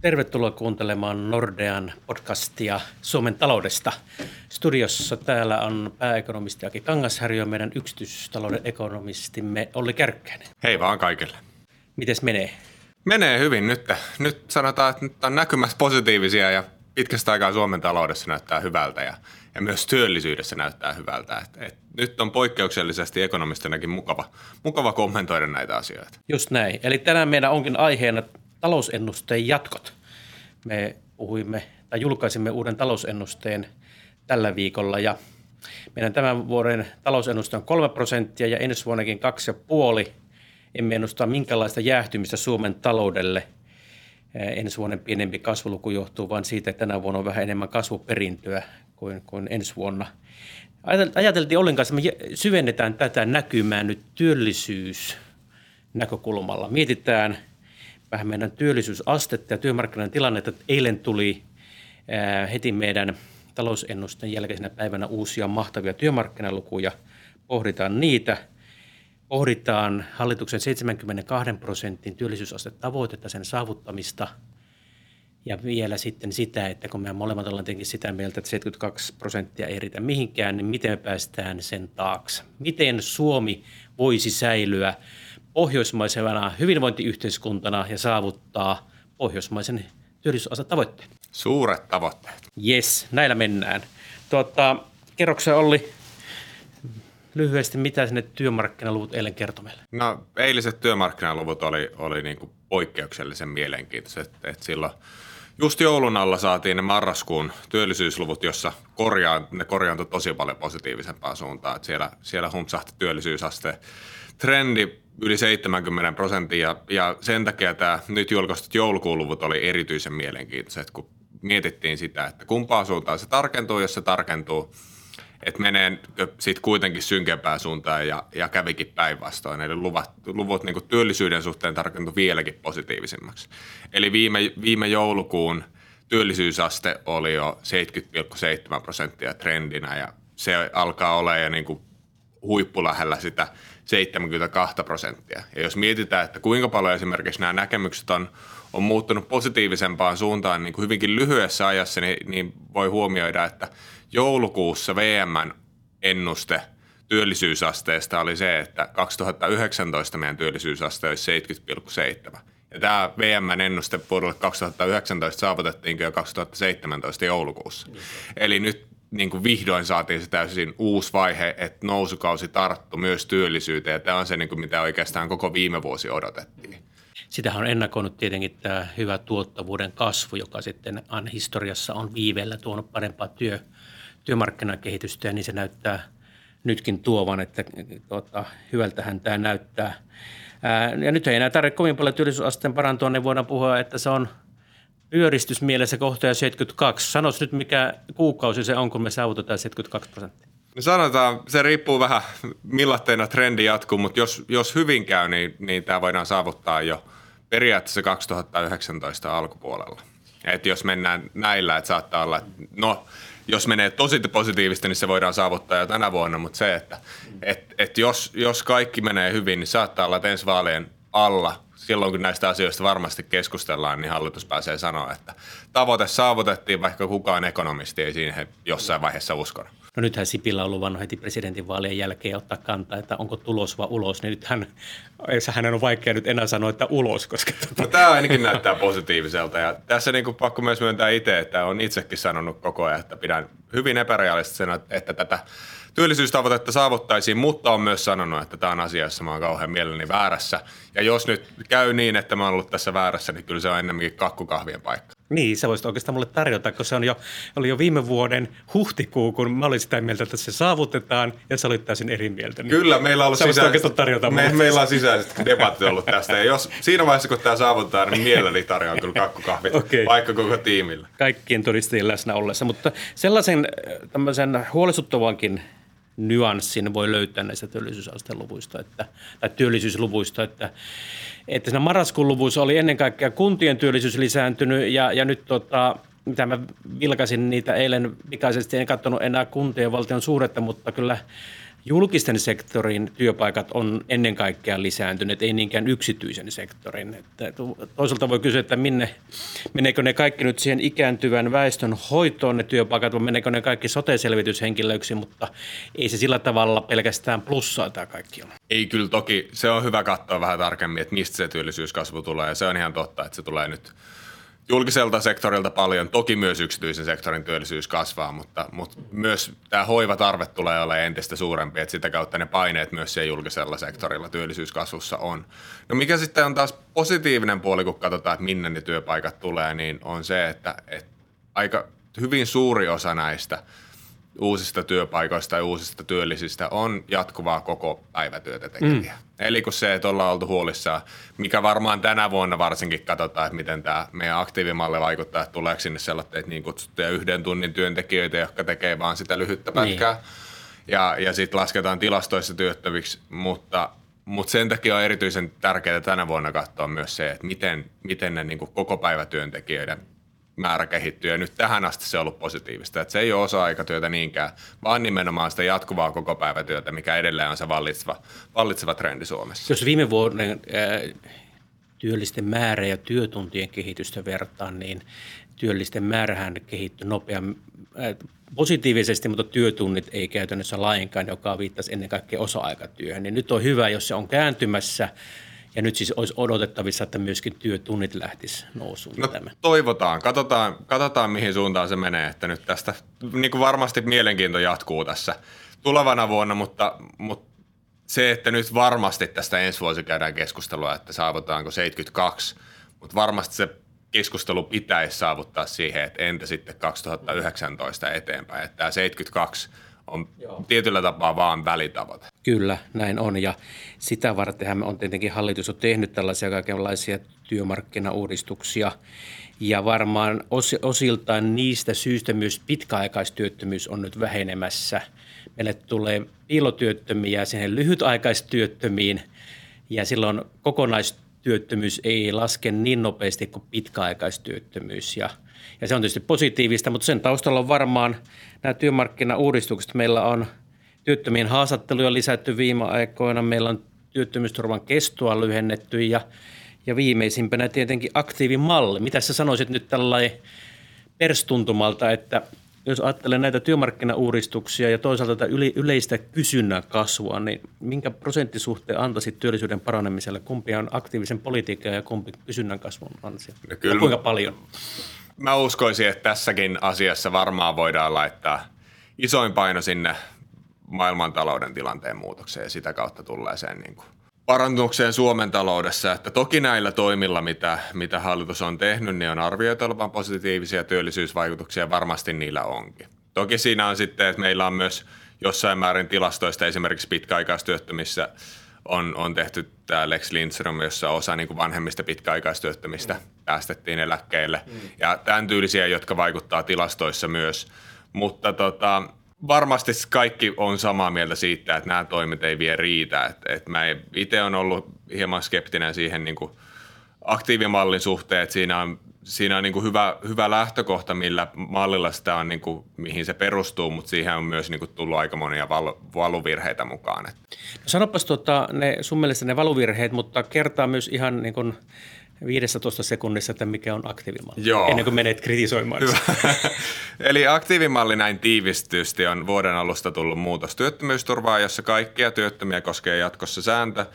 Tervetuloa kuuntelemaan Nordean podcastia Suomen taloudesta. Studiossa täällä on pääekonomisti Aki Kangasharjo ja meidän yksityistalouden ekonomistimme Olli Kärkkäinen. Hei vaan kaikille. Mites menee? Menee hyvin nyt. Nyt sanotaan, että nyt on näkymässä positiivisia ja pitkästä aikaa Suomen taloudessa näyttää hyvältä ja, ja myös työllisyydessä näyttää hyvältä. Et, et nyt on poikkeuksellisesti ekonomistinakin mukava, mukava kommentoida näitä asioita. Just näin. Eli tänään meidän onkin aiheena talousennusteen jatkot. Me puhuimme tai julkaisimme uuden talousennusteen tällä viikolla ja meidän tämän vuoden talousennuste on 3 prosenttia ja ensi vuonnakin 2,5. Emme ennusta minkälaista jäähtymistä Suomen taloudelle. Ensi vuoden pienempi kasvuluku johtuu vain siitä, että tänä vuonna on vähän enemmän kasvuperintöä kuin, kuin ensi vuonna. Ajateltiin Ollin kanssa, että me syvennetään tätä näkymää nyt työllisyys näkökulmalla. Mietitään – vähän meidän työllisyysastetta ja työmarkkinoiden tilannetta. Eilen tuli heti meidän talousennusten jälkeisenä päivänä uusia mahtavia työmarkkinalukuja. Pohditaan niitä. Pohditaan hallituksen 72 prosentin työllisyysastetavoitetta, sen saavuttamista – ja vielä sitten sitä, että kun me molemmat ollaan tietenkin sitä mieltä, että 72 prosenttia ei riitä mihinkään, niin miten me päästään sen taakse? Miten Suomi voisi säilyä pohjoismaisena hyvinvointiyhteiskuntana ja saavuttaa pohjoismaisen tavoitteen. Suuret tavoitteet. Yes, näillä mennään. Tuota, kerroksia Olli, lyhyesti, mitä sinne työmarkkinaluvut eilen kertoi meille? No eiliset työmarkkinaluvut oli, oli niin kuin poikkeuksellisen mielenkiintoiset. Että silloin just joulun alla saatiin ne marraskuun työllisyysluvut, jossa korjaan, ne korjaantui tosi paljon positiivisempaan suuntaan. Että siellä, siellä humpsahti työllisyysaste trendi yli 70 prosenttia ja, ja sen takia tämä nyt julkaistut joulukuun luvut oli erityisen mielenkiintoiset, kun mietittiin sitä, että kumpaa suuntaan se tarkentuu, jos se tarkentuu, että menee sitten kuitenkin synkempään suuntaan ja, ja kävikin päinvastoin. Eli luvat, luvut niin työllisyyden suhteen tarkentu vieläkin positiivisemmaksi. Eli viime, viime joulukuun työllisyysaste oli jo 70,7 prosenttia trendinä ja se alkaa olla jo niin huippulähellä sitä 72 prosenttia. Ja jos mietitään, että kuinka paljon esimerkiksi nämä näkemykset on, on muuttunut positiivisempaan suuntaan niin kuin hyvinkin lyhyessä ajassa, niin, niin voi huomioida, että joulukuussa VMn ennuste työllisyysasteesta oli se, että 2019 meidän työllisyysaste olisi 70,7. Ja tämä VMn ennuste vuodelle 2019 saavutettiin jo 2017 joulukuussa. Eli nyt niin kuin vihdoin saatiin se täysin uusi vaihe, että nousukausi tarttu myös työllisyyteen. Ja tämä on se, niin kuin mitä oikeastaan koko viime vuosi odotettiin. Sitähän on ennakoinut tietenkin tämä hyvä tuottavuuden kasvu, joka sitten historiassa on viiveellä tuonut parempaa työ, työmarkkinakehitystä, ja niin se näyttää nytkin tuovan, että tuota, hyvältähän tämä näyttää. Ää, ja nyt ei enää tarvitse kovin paljon työllisyysasteen parantua, niin voidaan puhua, että se on – pyöristysmielessä kohta 72. Sanois nyt, mikä kuukausi se on, kun me saavutetaan 72 prosenttia. No sanotaan, se riippuu vähän millaisena trendi jatkuu, mutta jos, jos hyvin käy, niin, niin tämä voidaan saavuttaa jo periaatteessa 2019 alkupuolella. Et jos mennään näillä, että saattaa olla, että no, jos menee tosi positiivisesti, niin se voidaan saavuttaa jo tänä vuonna, mutta se, että et, et jos, jos kaikki menee hyvin, niin saattaa olla, että ensi vaalien alla silloin kun näistä asioista varmasti keskustellaan, niin hallitus pääsee sanoa, että tavoite saavutettiin, vaikka kukaan ekonomisti ei siihen jossain vaiheessa uskonut. No nythän Sipilä on luvannut heti presidentinvaalien jälkeen ottaa kantaa, että onko tulos vai ulos, niin nythän hänen on vaikea nyt enää sanoa, että ulos. Koska tuota... no, tämä ainakin näyttää positiiviselta ja tässä niin kuin pakko myös myöntää itse, että on itsekin sanonut koko ajan, että pidän hyvin epärealistisena, että tätä työllisyystavoitetta saavuttaisiin, mutta on myös sanonut, että tämä on asia, jossa mä oon kauhean mielelläni väärässä. Ja jos nyt käy niin, että mä oon ollut tässä väärässä, niin kyllä se on ennemminkin kakkukahvien paikka. Niin, sä voisit oikeastaan mulle tarjota, kun se on jo, oli jo viime vuoden huhtikuu, kun mä olin sitä mieltä, että se saavutetaan, ja sä olit täysin eri mieltä. Niin Kyllä, meillä on ollut sisäiset, tarjota me, meillä on sisäiset debatit ollut tästä, ja jos siinä vaiheessa, kun tämä saavutetaan, niin mielelläni tarjoan kyllä kakkukahvit, okay. vaikka koko tiimillä. Kaikkien todistajien läsnä ollessa, mutta sellaisen tämmöisen huolestuttavankin nyanssin voi löytää näistä työllisyysasteluvuista, että, tai työllisyysluvuista, että, että siinä marraskuun luvuissa oli ennen kaikkea kuntien työllisyys lisääntynyt ja, ja nyt tota, mitä mä vilkasin niitä eilen pikaisesti, en katsonut enää kuntien valtion suuretta, mutta kyllä julkisten sektorin työpaikat on ennen kaikkea lisääntyneet, ei niinkään yksityisen sektorin. Että toisaalta voi kysyä, että minne, meneekö ne kaikki nyt siihen ikääntyvän väestön hoitoon ne työpaikat, vai meneekö ne kaikki sote-selvityshenkilöiksi, mutta ei se sillä tavalla pelkästään plussaa tämä kaikki ole. Ei kyllä toki, se on hyvä katsoa vähän tarkemmin, että mistä se työllisyyskasvu tulee, ja se on ihan totta, että se tulee nyt – julkiselta sektorilta paljon, toki myös yksityisen sektorin työllisyys kasvaa, mutta, mutta myös tämä hoivatarve tulee olemaan entistä suurempi, että sitä kautta ne paineet myös siellä julkisella sektorilla työllisyyskasvussa on. No mikä sitten on taas positiivinen puoli, kun katsotaan, että minne ne työpaikat tulee, niin on se, että, että aika hyvin suuri osa näistä – uusista työpaikoista ja uusista työllisistä on jatkuvaa koko päivätyötä tekeviä. Mm. Eli kun se, että ollaan oltu huolissaan, mikä varmaan tänä vuonna varsinkin katsotaan, että miten tämä meidän aktiivimalli vaikuttaa, että tuleeko sinne sellaisia niin kutsuttuja yhden tunnin työntekijöitä, jotka tekee vaan sitä lyhyttä pätkää. Niin. Ja, ja sitten lasketaan tilastoissa työttäviksi, mutta, mutta sen takia on erityisen tärkeää tänä vuonna katsoa myös se, että miten, miten ne niin koko päivätyöntekijöiden määrä kehittyy ja nyt tähän asti se on ollut positiivista. Että se ei ole osa-aikatyötä niinkään, vaan nimenomaan sitä jatkuvaa koko päivätyötä, mikä edelleen on se vallitseva, vallitseva trendi Suomessa. Jos viime vuoden työllisten määrä ja työtuntien kehitystä vertaan, niin työllisten määrähän kehittyi nopeammin positiivisesti, mutta työtunnit ei käytännössä lainkaan, joka viittasi ennen kaikkea osa-aikatyöhön. Niin nyt on hyvä, jos se on kääntymässä – ja nyt siis olisi odotettavissa, että myöskin työtunnit lähtis nousuun. No, toivotaan. Katsotaan, katsotaan, mihin suuntaan se menee. Että nyt tästä niin kuin varmasti mielenkiinto jatkuu tässä tulevana vuonna, mutta, mutta se, että nyt varmasti tästä ensi vuosi käydään keskustelua, että saavutaanko 72, mutta varmasti se keskustelu pitäisi saavuttaa siihen, että entä sitten 2019 eteenpäin. Että tämä 72 on Joo. tietyllä tapaa vaan välitavoite. Kyllä, näin on ja sitä vartenhan on tietenkin hallitus on tehnyt tällaisia kaikenlaisia työmarkkinauudistuksia ja varmaan os, osiltaan niistä syistä myös pitkäaikaistyöttömyys on nyt vähenemässä. Meille tulee piilotyöttömiä siihen lyhytaikaistyöttömiin ja silloin kokonaistyöttömyys ei laske niin nopeasti kuin pitkäaikaistyöttömyys ja – ja se on tietysti positiivista, mutta sen taustalla on varmaan nämä työmarkkinauudistukset. Meillä on työttömien haastatteluja lisätty viime aikoina, meillä on työttömyysturvan kestoa lyhennetty ja, ja viimeisimpänä tietenkin aktiivimalli. Mitä sä sanoisit nyt tällainen perstuntumalta, että jos ajattelen näitä työmarkkinauudistuksia ja toisaalta tätä yleistä kysynnän kasvua, niin minkä prosenttisuhteen antaisit työllisyyden paranemiselle? Kumpi on aktiivisen politiikan ja kumpi kysynnän kasvun ansio? No kyllä, ja kuinka paljon? mä uskoisin, että tässäkin asiassa varmaan voidaan laittaa isoin paino sinne maailmantalouden tilanteen muutokseen ja sitä kautta tulleeseen niin kuin parantukseen Suomen taloudessa. Että toki näillä toimilla, mitä, mitä hallitus on tehnyt, niin on arvioitu olevan positiivisia työllisyysvaikutuksia, varmasti niillä onkin. Toki siinä on sitten, että meillä on myös jossain määrin tilastoista esimerkiksi pitkäaikaistyöttömissä – on, on tehty tämä Lex Lindström, jossa osa niin kuin vanhemmista pitkäaikaistyöttömistä mm. päästettiin eläkkeelle. Mm. Ja tämän tyylisiä, jotka vaikuttaa tilastoissa myös. Mutta tota, varmasti kaikki on samaa mieltä siitä, että nämä toimet ei vie riitä. Et, et mä itse olen ollut hieman skeptinen siihen niin kuin aktiivimallin suhteen, että siinä on siinä on niin kuin hyvä, hyvä lähtökohta, millä mallilla sitä on, niin kuin, mihin se perustuu, mutta siihen on myös niin kuin, tullut aika monia val, valuvirheitä mukaan. No sanopas tota, ne, sun mielestä ne valuvirheet, mutta kertaa myös ihan niin kuin 15 sekunnissa, että mikä on aktiivimalli, Joo. ennen kuin menet kritisoimaan. Eli aktiivimalli näin tiivistysti on vuoden alusta tullut muutos työttömyysturvaa, jossa kaikkia työttömiä koskee jatkossa sääntö,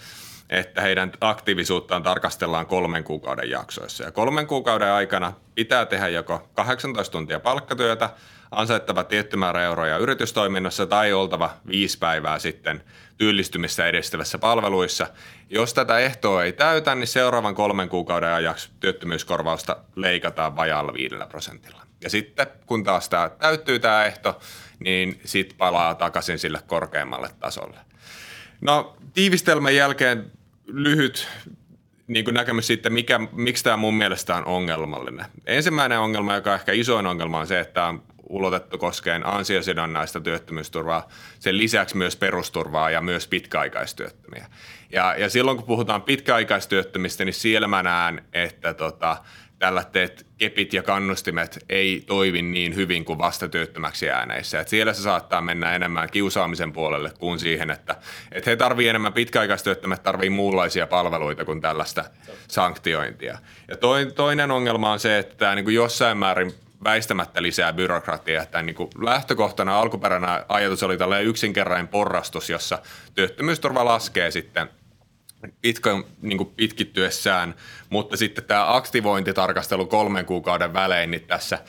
että heidän aktiivisuuttaan tarkastellaan kolmen kuukauden jaksoissa. Ja kolmen kuukauden aikana pitää tehdä joko 18 tuntia palkkatyötä, ansaittava tietty määrä euroja yritystoiminnassa tai oltava viisi päivää sitten työllistymistä edistävässä palveluissa. Jos tätä ehtoa ei täytä, niin seuraavan kolmen kuukauden ajaksi työttömyyskorvausta leikataan vajaalla viidellä prosentilla. Ja sitten kun taas tämä täyttyy tämä ehto, niin sitten palaa takaisin sille korkeammalle tasolle. No tiivistelmän jälkeen lyhyt niin kuin näkemys siitä, mikä, miksi tämä mun mielestä on ongelmallinen. Ensimmäinen ongelma, joka on ehkä isoin ongelma, on se, että tämä on ulotettu koskeen ansiosidonnaista työttömyysturvaa, sen lisäksi myös perusturvaa ja myös pitkäaikaistyöttömiä. Ja, ja silloin kun puhutaan pitkäaikaistyöttömistä, niin siellä mä näen, että tota, tällaiset kepit ja kannustimet ei toimi niin hyvin kuin vasta työttömäksi ääneissä. Et siellä se saattaa mennä enemmän kiusaamisen puolelle kuin siihen, että, että he tarvitsevat enemmän pitkäaikaistyöttömät, tarvii muunlaisia palveluita kuin tällaista sanktiointia. Ja toinen ongelma on se, että niin kuin jossain määrin väistämättä lisää byrokratiaa. Että niin kuin lähtökohtana alkuperäinen ajatus oli tällainen yksinkertainen porrastus, jossa työttömyysturva laskee sitten pitkä, niin kuin pitkittyessään, mutta sitten tämä aktivointitarkastelu kolmen kuukauden välein, niin tässä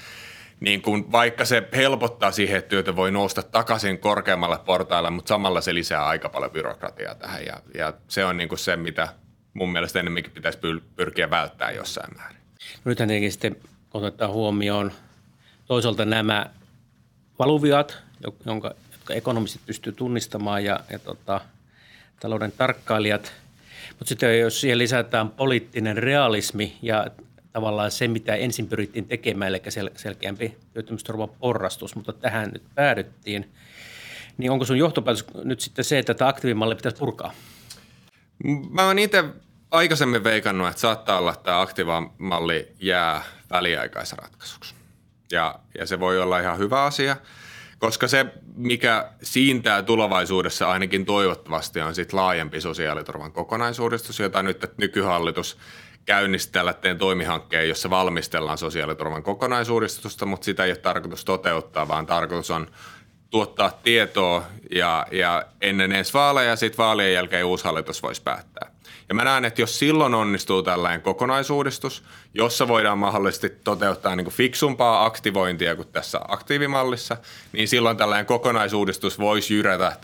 niin kuin, vaikka se helpottaa siihen, että työtä voi nousta takaisin korkeammalle portaille, mutta samalla se lisää aika paljon byrokratiaa tähän ja, ja se on niin kuin se, mitä mun mielestä enemmänkin pitäisi pyrkiä välttää jossain määrin. No nythän tietenkin sitten otetaan huomioon toisaalta nämä valuviat, jonka, jotka ekonomistit pystyvät tunnistamaan ja, ja tota, talouden tarkkailijat. Mutta sitten jos siihen lisätään poliittinen realismi ja tavallaan se, mitä ensin pyrittiin tekemään, eli sel- selkeämpi työttömyysturvan porrastus, mutta tähän nyt päädyttiin, niin onko sun johtopäätös nyt sitten se, että tämä aktiivimalli pitäisi purkaa? Mä oon itse aikaisemmin veikannut, että saattaa olla, että tämä aktiivimalli jää väliaikaisratkaisuksi. Ja, ja se voi olla ihan hyvä asia, koska se, mikä siintää tulevaisuudessa ainakin toivottavasti on sit laajempi sosiaaliturvan kokonaisuudistus, jota nyt nykyhallitus käynnisti tällaisen toimihankkeen, jossa valmistellaan sosiaaliturvan kokonaisuudistusta, mutta sitä ei ole tarkoitus toteuttaa, vaan tarkoitus on tuottaa tietoa ja, ja ennen ensi vaaleja ja sitten vaalien jälkeen uusi hallitus voisi päättää. Ja mä näen, että jos silloin onnistuu tällainen kokonaisuudistus, jossa voidaan mahdollisesti toteuttaa niin kuin fiksumpaa aktivointia kuin tässä aktiivimallissa, niin silloin tällainen kokonaisuudistus voisi jyrätä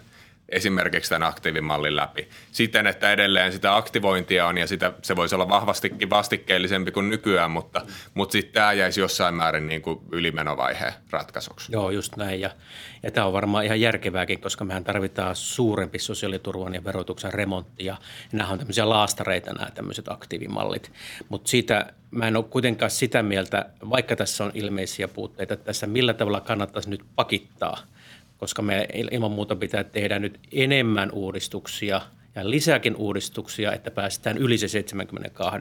esimerkiksi tämän aktiivimallin läpi. Siten, että edelleen sitä aktivointia on ja sitä, se voisi olla vahvastikin vastikkeellisempi kuin nykyään, mutta, mutta sitten tämä jäisi jossain määrin niin kuin ylimenovaiheen ratkaisuksi. Joo, just näin. Ja, ja tämä on varmaan ihan järkevääkin, koska mehän tarvitaan suurempi sosiaaliturvan ja verotuksen remontti. Ja nämä on tämmöisiä laastareita nämä tämmöiset aktiivimallit. Mutta siitä mä en ole kuitenkaan sitä mieltä, vaikka tässä on ilmeisiä puutteita, että tässä millä tavalla kannattaisi nyt pakittaa – koska me ilman muuta pitää tehdä nyt enemmän uudistuksia ja lisääkin uudistuksia, että päästään yli se 72,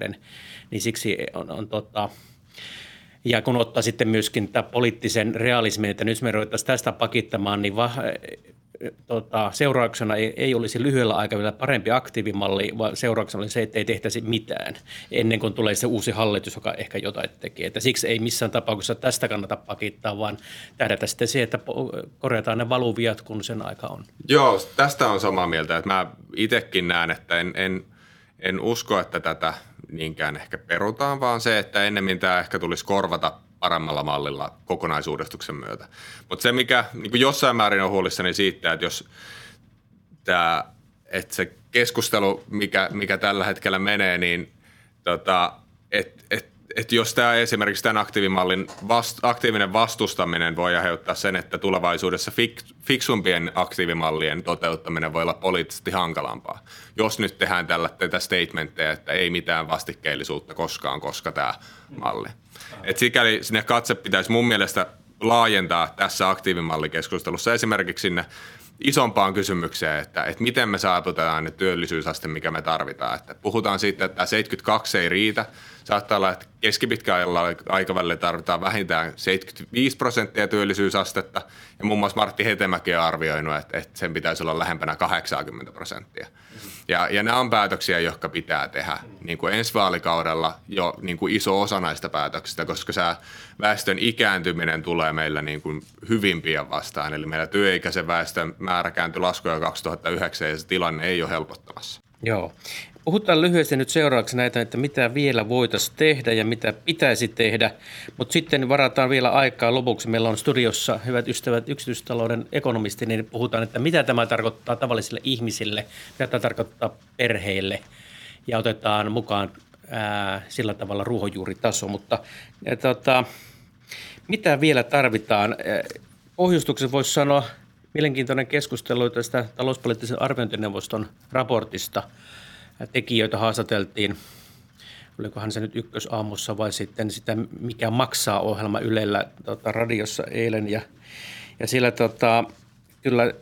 niin siksi on, on tota, ja kun ottaa sitten myöskin tämä poliittisen realismin, että nyt me ruvettaisiin tästä pakittamaan, niin va, tota, seurauksena ei, ei olisi lyhyellä aikavälillä parempi aktiivimalli, vaan seurauksena oli se, että ei tehtäisi mitään ennen kuin tulee se uusi hallitus, joka ehkä jotain tekee. Että siksi ei missään tapauksessa tästä kannata pakittaa, vaan tähdätä sitten se, että korjataan ne valuviat, kun sen aika on. Joo, tästä on samaa mieltä. Että mä itsekin näen, että en, en, en usko, että tätä niinkään ehkä perutaan, vaan se, että ennemmin tämä ehkä tulisi korvata paremmalla mallilla kokonaisuudistuksen myötä. Mutta se, mikä niin jossain määrin on huolissani siitä, että jos tämä, että se keskustelu, mikä, mikä tällä hetkellä menee, niin tota, että et, et jos tämä esimerkiksi tämän aktiivimallin vast, aktiivinen vastustaminen voi aiheuttaa sen, että tulevaisuudessa fik, fiksumpien aktiivimallien toteuttaminen voi olla poliittisesti hankalampaa. Jos nyt tehdään tällä tätä statementteja, että ei mitään vastikkeellisuutta koskaan, koska tämä malli. Et sikäli sinne katse pitäisi mun mielestä laajentaa tässä aktiivimallikeskustelussa esimerkiksi sinne isompaan kysymykseen, että, että miten me saavutetaan ne työllisyysaste, mikä me tarvitaan. Että puhutaan siitä, että 72 ei riitä. Saattaa olla, että keskipitkällä aikavälillä tarvitaan vähintään 75 prosenttia työllisyysastetta. Ja muun muassa Martti Hetemäki on arvioinut, että, että sen pitäisi olla lähempänä 80 prosenttia. Ja, ja nämä on päätöksiä, jotka pitää tehdä niin kuin ensi vaalikaudella jo niin kuin iso osa näistä päätöksistä, koska se väestön ikääntyminen tulee meillä niin kuin hyvin pian vastaan. Eli meillä työikäisen väestön määrä kääntyi laskuja 2009 ja se tilanne ei ole helpottamassa. Joo. Puhutaan lyhyesti nyt seuraavaksi näitä, että mitä vielä voitaisiin tehdä ja mitä pitäisi tehdä, mutta sitten varataan vielä aikaa lopuksi. Meillä on studiossa hyvät ystävät yksityistalouden ekonomisti, niin puhutaan, että mitä tämä tarkoittaa tavallisille ihmisille, mitä tämä tarkoittaa perheille ja otetaan mukaan ää, sillä tavalla ruohonjuuritaso. Mutta ja, tota, mitä vielä tarvitaan? Pohjustuksen voisi sanoa mielenkiintoinen keskustelu tästä talouspoliittisen arviointineuvoston raportista – tekijöitä haastateltiin, olikohan se nyt ykkösaamussa vai sitten sitä, mikä maksaa ohjelma Ylellä tota, radiossa eilen. Ja, ja sillä tota, kyllä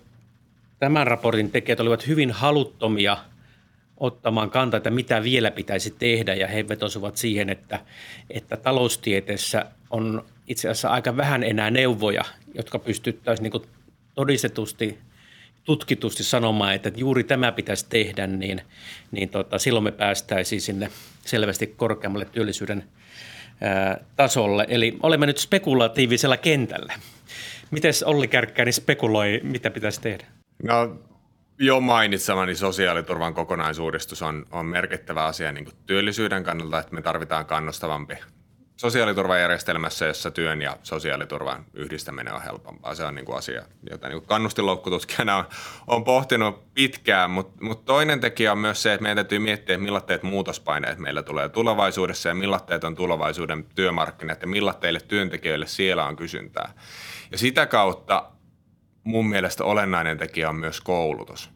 tämän raportin tekijät olivat hyvin haluttomia ottamaan kantaa, että mitä vielä pitäisi tehdä ja he vetosivat siihen, että, että taloustieteessä on itse asiassa aika vähän enää neuvoja, jotka pystyttäisiin niin todistetusti tutkitusti sanomaan, että juuri tämä pitäisi tehdä, niin, niin tota, silloin me päästäisiin sinne selvästi korkeammalle työllisyyden ää, tasolle. Eli olemme nyt spekulatiivisella kentällä. Miten Olli Kärkkäinen spekuloi, mitä pitäisi tehdä? No jo mainitsemani sosiaaliturvan kokonaisuudistus on, on merkittävä asia niin kuin työllisyyden kannalta, että me tarvitaan kannustavampi sosiaaliturvajärjestelmässä, jossa työn ja sosiaaliturvan yhdistäminen on helpompaa. Se on niin kuin asia, jota niin kannustinloukkututkijana on, on pohtinut pitkään, mutta mut toinen tekijä on myös se, että meidän täytyy miettiä, millaiset muutospaineet meillä tulee tulevaisuudessa ja millaiset on tulevaisuuden työmarkkinat ja millaiset työntekijöille siellä on kysyntää. Ja sitä kautta mun mielestä olennainen tekijä on myös koulutus.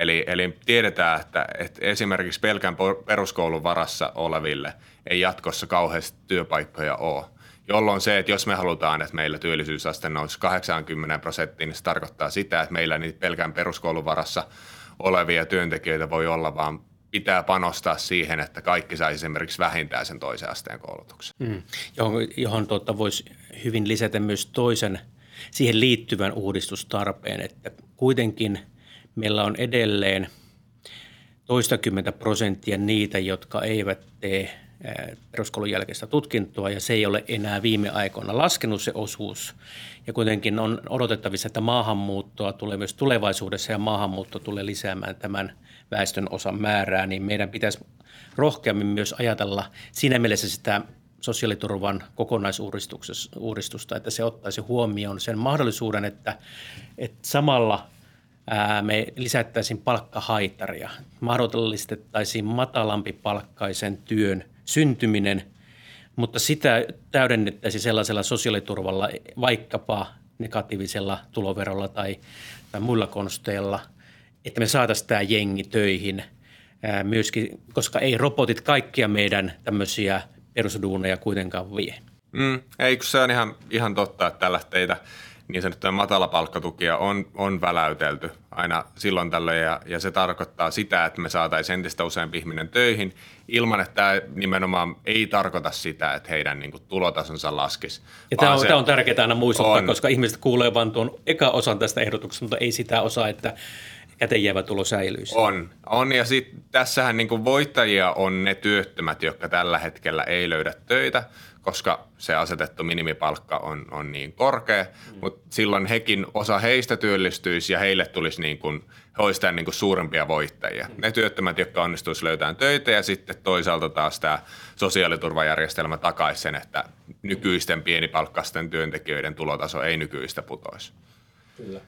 Eli, eli tiedetään, että, että esimerkiksi pelkän peruskoulun varassa oleville ei jatkossa kauheasti työpaikkoja ole. Jolloin se, että jos me halutaan, että meillä työllisyysaste nousi 80 prosenttiin, niin se tarkoittaa sitä, että meillä niitä pelkän peruskoulun varassa olevia työntekijöitä voi olla, vaan pitää panostaa siihen, että kaikki saisi esimerkiksi vähintään sen toisen asteen koulutuksen. Mm. Johon, johon tuota voisi hyvin lisätä myös toisen siihen liittyvän uudistustarpeen, että kuitenkin – meillä on edelleen toistakymmentä prosenttia niitä, jotka eivät tee peruskoulun jälkeistä tutkintoa ja se ei ole enää viime aikoina laskenut se osuus. Ja kuitenkin on odotettavissa, että maahanmuuttoa tulee myös tulevaisuudessa ja maahanmuutto tulee lisäämään tämän väestön osan määrää, niin meidän pitäisi rohkeammin myös ajatella siinä mielessä sitä sosiaaliturvan kokonaisuudistusta, että se ottaisi huomioon sen mahdollisuuden, että, että samalla – me lisättäisiin palkkahaitaria, mahdollistettaisiin matalampi palkkaisen työn syntyminen, mutta sitä täydennettäisiin sellaisella sosiaaliturvalla, vaikkapa negatiivisella tuloverolla tai, tai muilla konsteilla, että me saataisiin tämä jengi töihin. Myöskin, koska ei robotit kaikkia meidän tämmöisiä perusduuneja kuitenkaan vie. Mm, ei, kun se on ihan, ihan totta, että tällä teitä – niin sanottuja matalapalkkatukia on, on väläytelty aina silloin tällöin ja, ja se tarkoittaa sitä, että me saataisiin entistä useampi ihminen töihin ilman, että tämä nimenomaan ei tarkoita sitä, että heidän niin kuin, tulotasonsa laskisi. Ja tämä on, tämä on tärkeää aina muistuttaa, on, koska ihmiset kuulee vain tuon eka osan tästä ehdotuksesta, mutta ei sitä osaa, että käteenjäävä tulo säilyisi. On, on ja sitten tässähän niin kuin voittajia on ne työttömät, jotka tällä hetkellä ei löydä töitä – koska se asetettu minimipalkka on, on niin korkea, mm. mutta silloin hekin, osa heistä työllistyisi ja heille tulisi niin kuin, he olisivat niin kuin suurempia voittajia. Mm. Ne työttömät, jotka onnistuisi löytämään töitä ja sitten toisaalta taas tämä sosiaaliturvajärjestelmä takaisi sen, että nykyisten pienipalkkaisten työntekijöiden tulotaso ei nykyistä putoisi. Kyllä.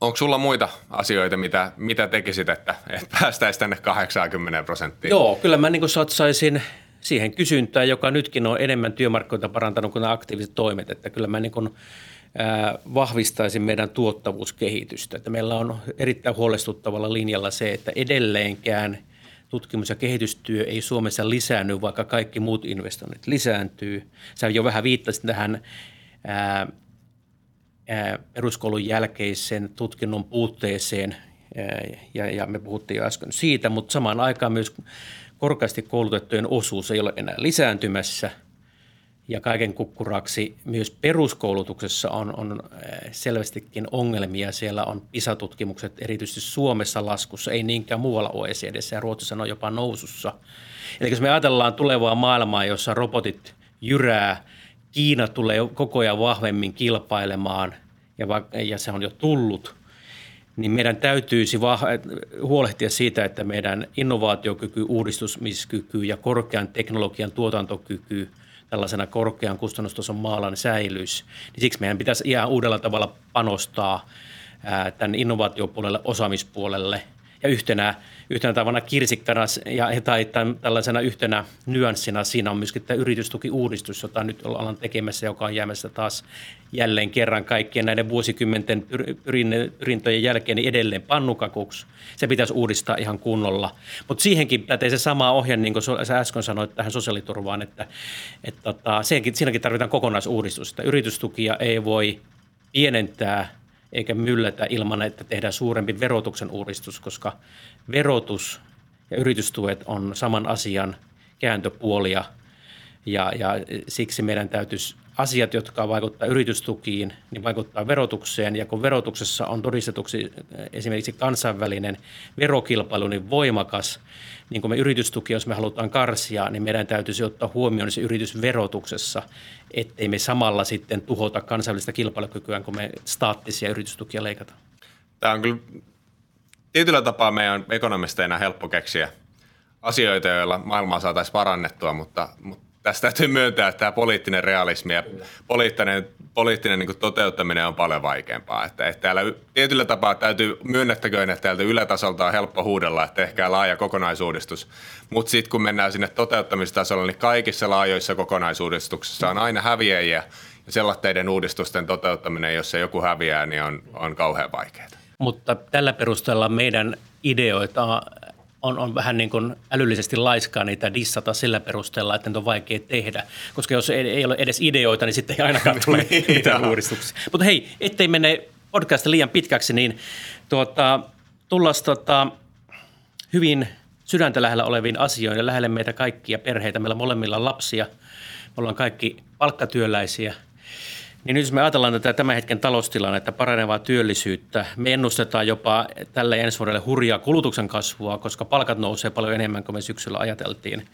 Onko sulla muita asioita, mitä, mitä tekisit, että, että päästäisiin tänne 80 prosenttiin? Joo, kyllä mä niin satsaisin siihen kysyntään, joka nytkin on enemmän työmarkkinoita parantanut kuin nämä aktiiviset toimet. Että kyllä mä niin kuin, vahvistaisin meidän tuottavuuskehitystä. Että meillä on erittäin huolestuttavalla linjalla se, että edelleenkään tutkimus- ja kehitystyö ei Suomessa lisäänny, vaikka kaikki muut investoinnit lisääntyy. Sä jo vähän viittasit tähän ää, ää, peruskoulun jälkeisen tutkinnon puutteeseen, ja, ja me puhuttiin jo äsken siitä, mutta samaan aikaan myös korkeasti koulutettujen osuus ei ole enää lisääntymässä ja kaiken kukkuraksi myös peruskoulutuksessa on, on selvästikin ongelmia. Siellä on PISA-tutkimukset erityisesti Suomessa laskussa, ei niinkään muualla OECDssä ja Ruotsissa on jopa nousussa. Eli jos me ajatellaan tulevaa maailmaa, jossa robotit jyrää, Kiina tulee koko ajan vahvemmin kilpailemaan ja, ja se on jo tullut – niin meidän täytyisi huolehtia siitä, että meidän innovaatiokyky, uudistusmiskyky ja korkean teknologian tuotantokyky tällaisena korkean kustannustason maalla niin säilyisi. Niin siksi meidän pitäisi ihan uudella tavalla panostaa tämän innovaatiopuolelle, osaamispuolelle – ja yhtenä, yhtenä tavalla kirsikkana ja, tai tämän, tällaisena yhtenä nyanssina siinä on myöskin tämä yritystukiuudistus, jota nyt ollaan tekemässä, joka on jäämässä taas jälleen kerran kaikkien näiden vuosikymmenten pyrintöjen jälkeen niin edelleen pannukakuksi. Se pitäisi uudistaa ihan kunnolla. Mutta siihenkin pätee se sama ohje, niin kuin sä äsken sanoit tähän sosiaaliturvaan, että, että tota, siinäkin tarvitaan kokonaisuudistusta. Yritystukia ei voi pienentää – eikä myllätä ilman, että tehdään suurempi verotuksen uudistus, koska verotus ja yritystuet on saman asian kääntöpuolia ja, ja siksi meidän täytyisi asiat, jotka vaikuttavat yritystukiin, niin vaikuttaa verotukseen. Ja kun verotuksessa on todistetuksi esimerkiksi kansainvälinen verokilpailu niin voimakas, niin kun me yritystuki, jos me halutaan karsia, niin meidän täytyisi ottaa huomioon se yritysverotuksessa, ettei me samalla sitten tuhota kansainvälistä kilpailukykyä, kun me staattisia yritystukia leikataan. Tämä on kyllä tietyllä tapaa meidän ekonomisteina helppo keksiä asioita, joilla maailmaa saataisiin parannettua, mutta, mutta tästä täytyy myöntää, että tämä poliittinen realismi ja poliittinen, poliittinen niin toteuttaminen on paljon vaikeampaa. Että, että täällä tietyllä tapaa täytyy myönnettäköön, että täältä ylätasolta on helppo huudella, että ehkä laaja kokonaisuudistus. Mutta sitten kun mennään sinne toteuttamistasolle, niin kaikissa laajoissa kokonaisuudistuksissa on aina häviäjiä. Ja sellaisten uudistusten toteuttaminen, jos se joku häviää, niin on, on kauhean vaikeaa. Mutta tällä perusteella meidän ideoita on, on vähän niin kuin älyllisesti laiskaa niitä dissata sillä perusteella, että ne on vaikea tehdä. Koska jos ei, ei ole edes ideoita, niin sitten ei ainakaan tule mitään uudistuksia. Mutta hei, ettei mene podcast liian pitkäksi, niin tuota, tullaan tota, hyvin sydäntä lähellä oleviin asioihin ja lähelle meitä kaikkia perheitä. Meillä molemmilla on lapsia, me ollaan kaikki palkkatyöläisiä – niin nyt jos me ajatellaan tätä tämän hetken taloustilannetta, paranevaa työllisyyttä, me ennustetaan jopa tälle ensi vuodelle hurjaa kulutuksen kasvua, koska palkat nousee paljon enemmän kuin me syksyllä ajateltiin.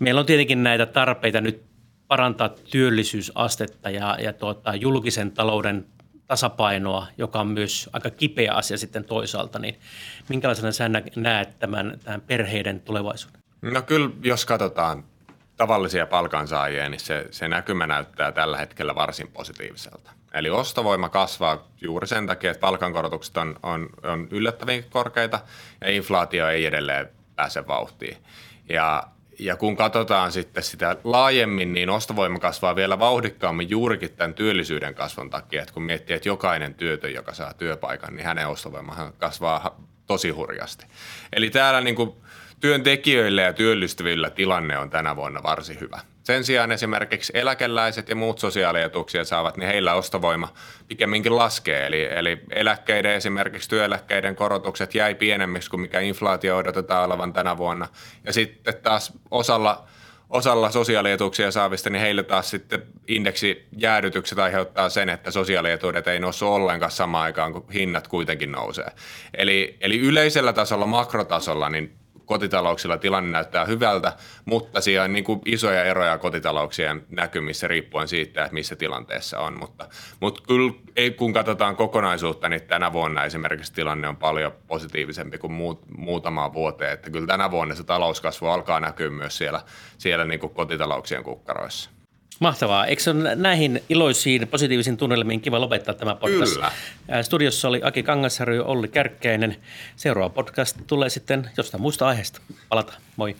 Meillä on tietenkin näitä tarpeita nyt parantaa työllisyysastetta ja, ja tuota, julkisen talouden tasapainoa, joka on myös aika kipeä asia sitten toisaalta, niin minkälaisena sä näet tämän, tämän perheiden tulevaisuuden? No kyllä, jos katsotaan tavallisia palkansaajia, niin se, se näkymä näyttää tällä hetkellä varsin positiiviselta. Eli ostovoima kasvaa juuri sen takia, että palkankorotukset on, on, on yllättävän korkeita ja inflaatio ei edelleen pääse vauhtiin. Ja, ja kun katsotaan sitten sitä laajemmin, niin ostovoima kasvaa vielä vauhdikkaammin juurikin tämän työllisyyden kasvun takia. Että kun miettii, että jokainen työtön, joka saa työpaikan, niin hänen ostovoimahan kasvaa tosi hurjasti. Eli täällä niin kuin Työntekijöille ja työllistyvillä tilanne on tänä vuonna varsin hyvä. Sen sijaan esimerkiksi eläkeläiset ja muut sosiaalietuuksia saavat, niin heillä ostovoima pikemminkin laskee. Eli, eli eläkkeiden esimerkiksi työeläkkeiden korotukset jäi pienemmiksi kuin mikä inflaatio odotetaan olevan tänä vuonna. Ja sitten taas osalla, osalla sosiaalietuuksia saavista, niin heille taas sitten indeksijäädytykset aiheuttaa sen, että sosiaalietuudet ei noussut ollenkaan samaan aikaan, kun hinnat kuitenkin nousee. Eli, eli yleisellä tasolla, makrotasolla, niin kotitalouksilla tilanne näyttää hyvältä, mutta siellä on niin kuin isoja eroja kotitalouksien näkymissä riippuen siitä, että missä tilanteessa on. Mutta, mutta kyllä ei, kun katsotaan kokonaisuutta, niin tänä vuonna esimerkiksi tilanne on paljon positiivisempi kuin muut, muutamaan vuoteen. Että kyllä tänä vuonna se talouskasvu alkaa näkyä myös siellä, siellä niin kuin kotitalouksien kukkaroissa. Mahtavaa. Eikö se ole näihin iloisiin, positiivisiin tunnelmiin kiva lopettaa tämä podcast? Kyllä. Studiossa oli Aki Kangasharju ja Olli Kärkkäinen. Seuraava podcast tulee sitten jostain muusta aiheesta. Palataan. Moi.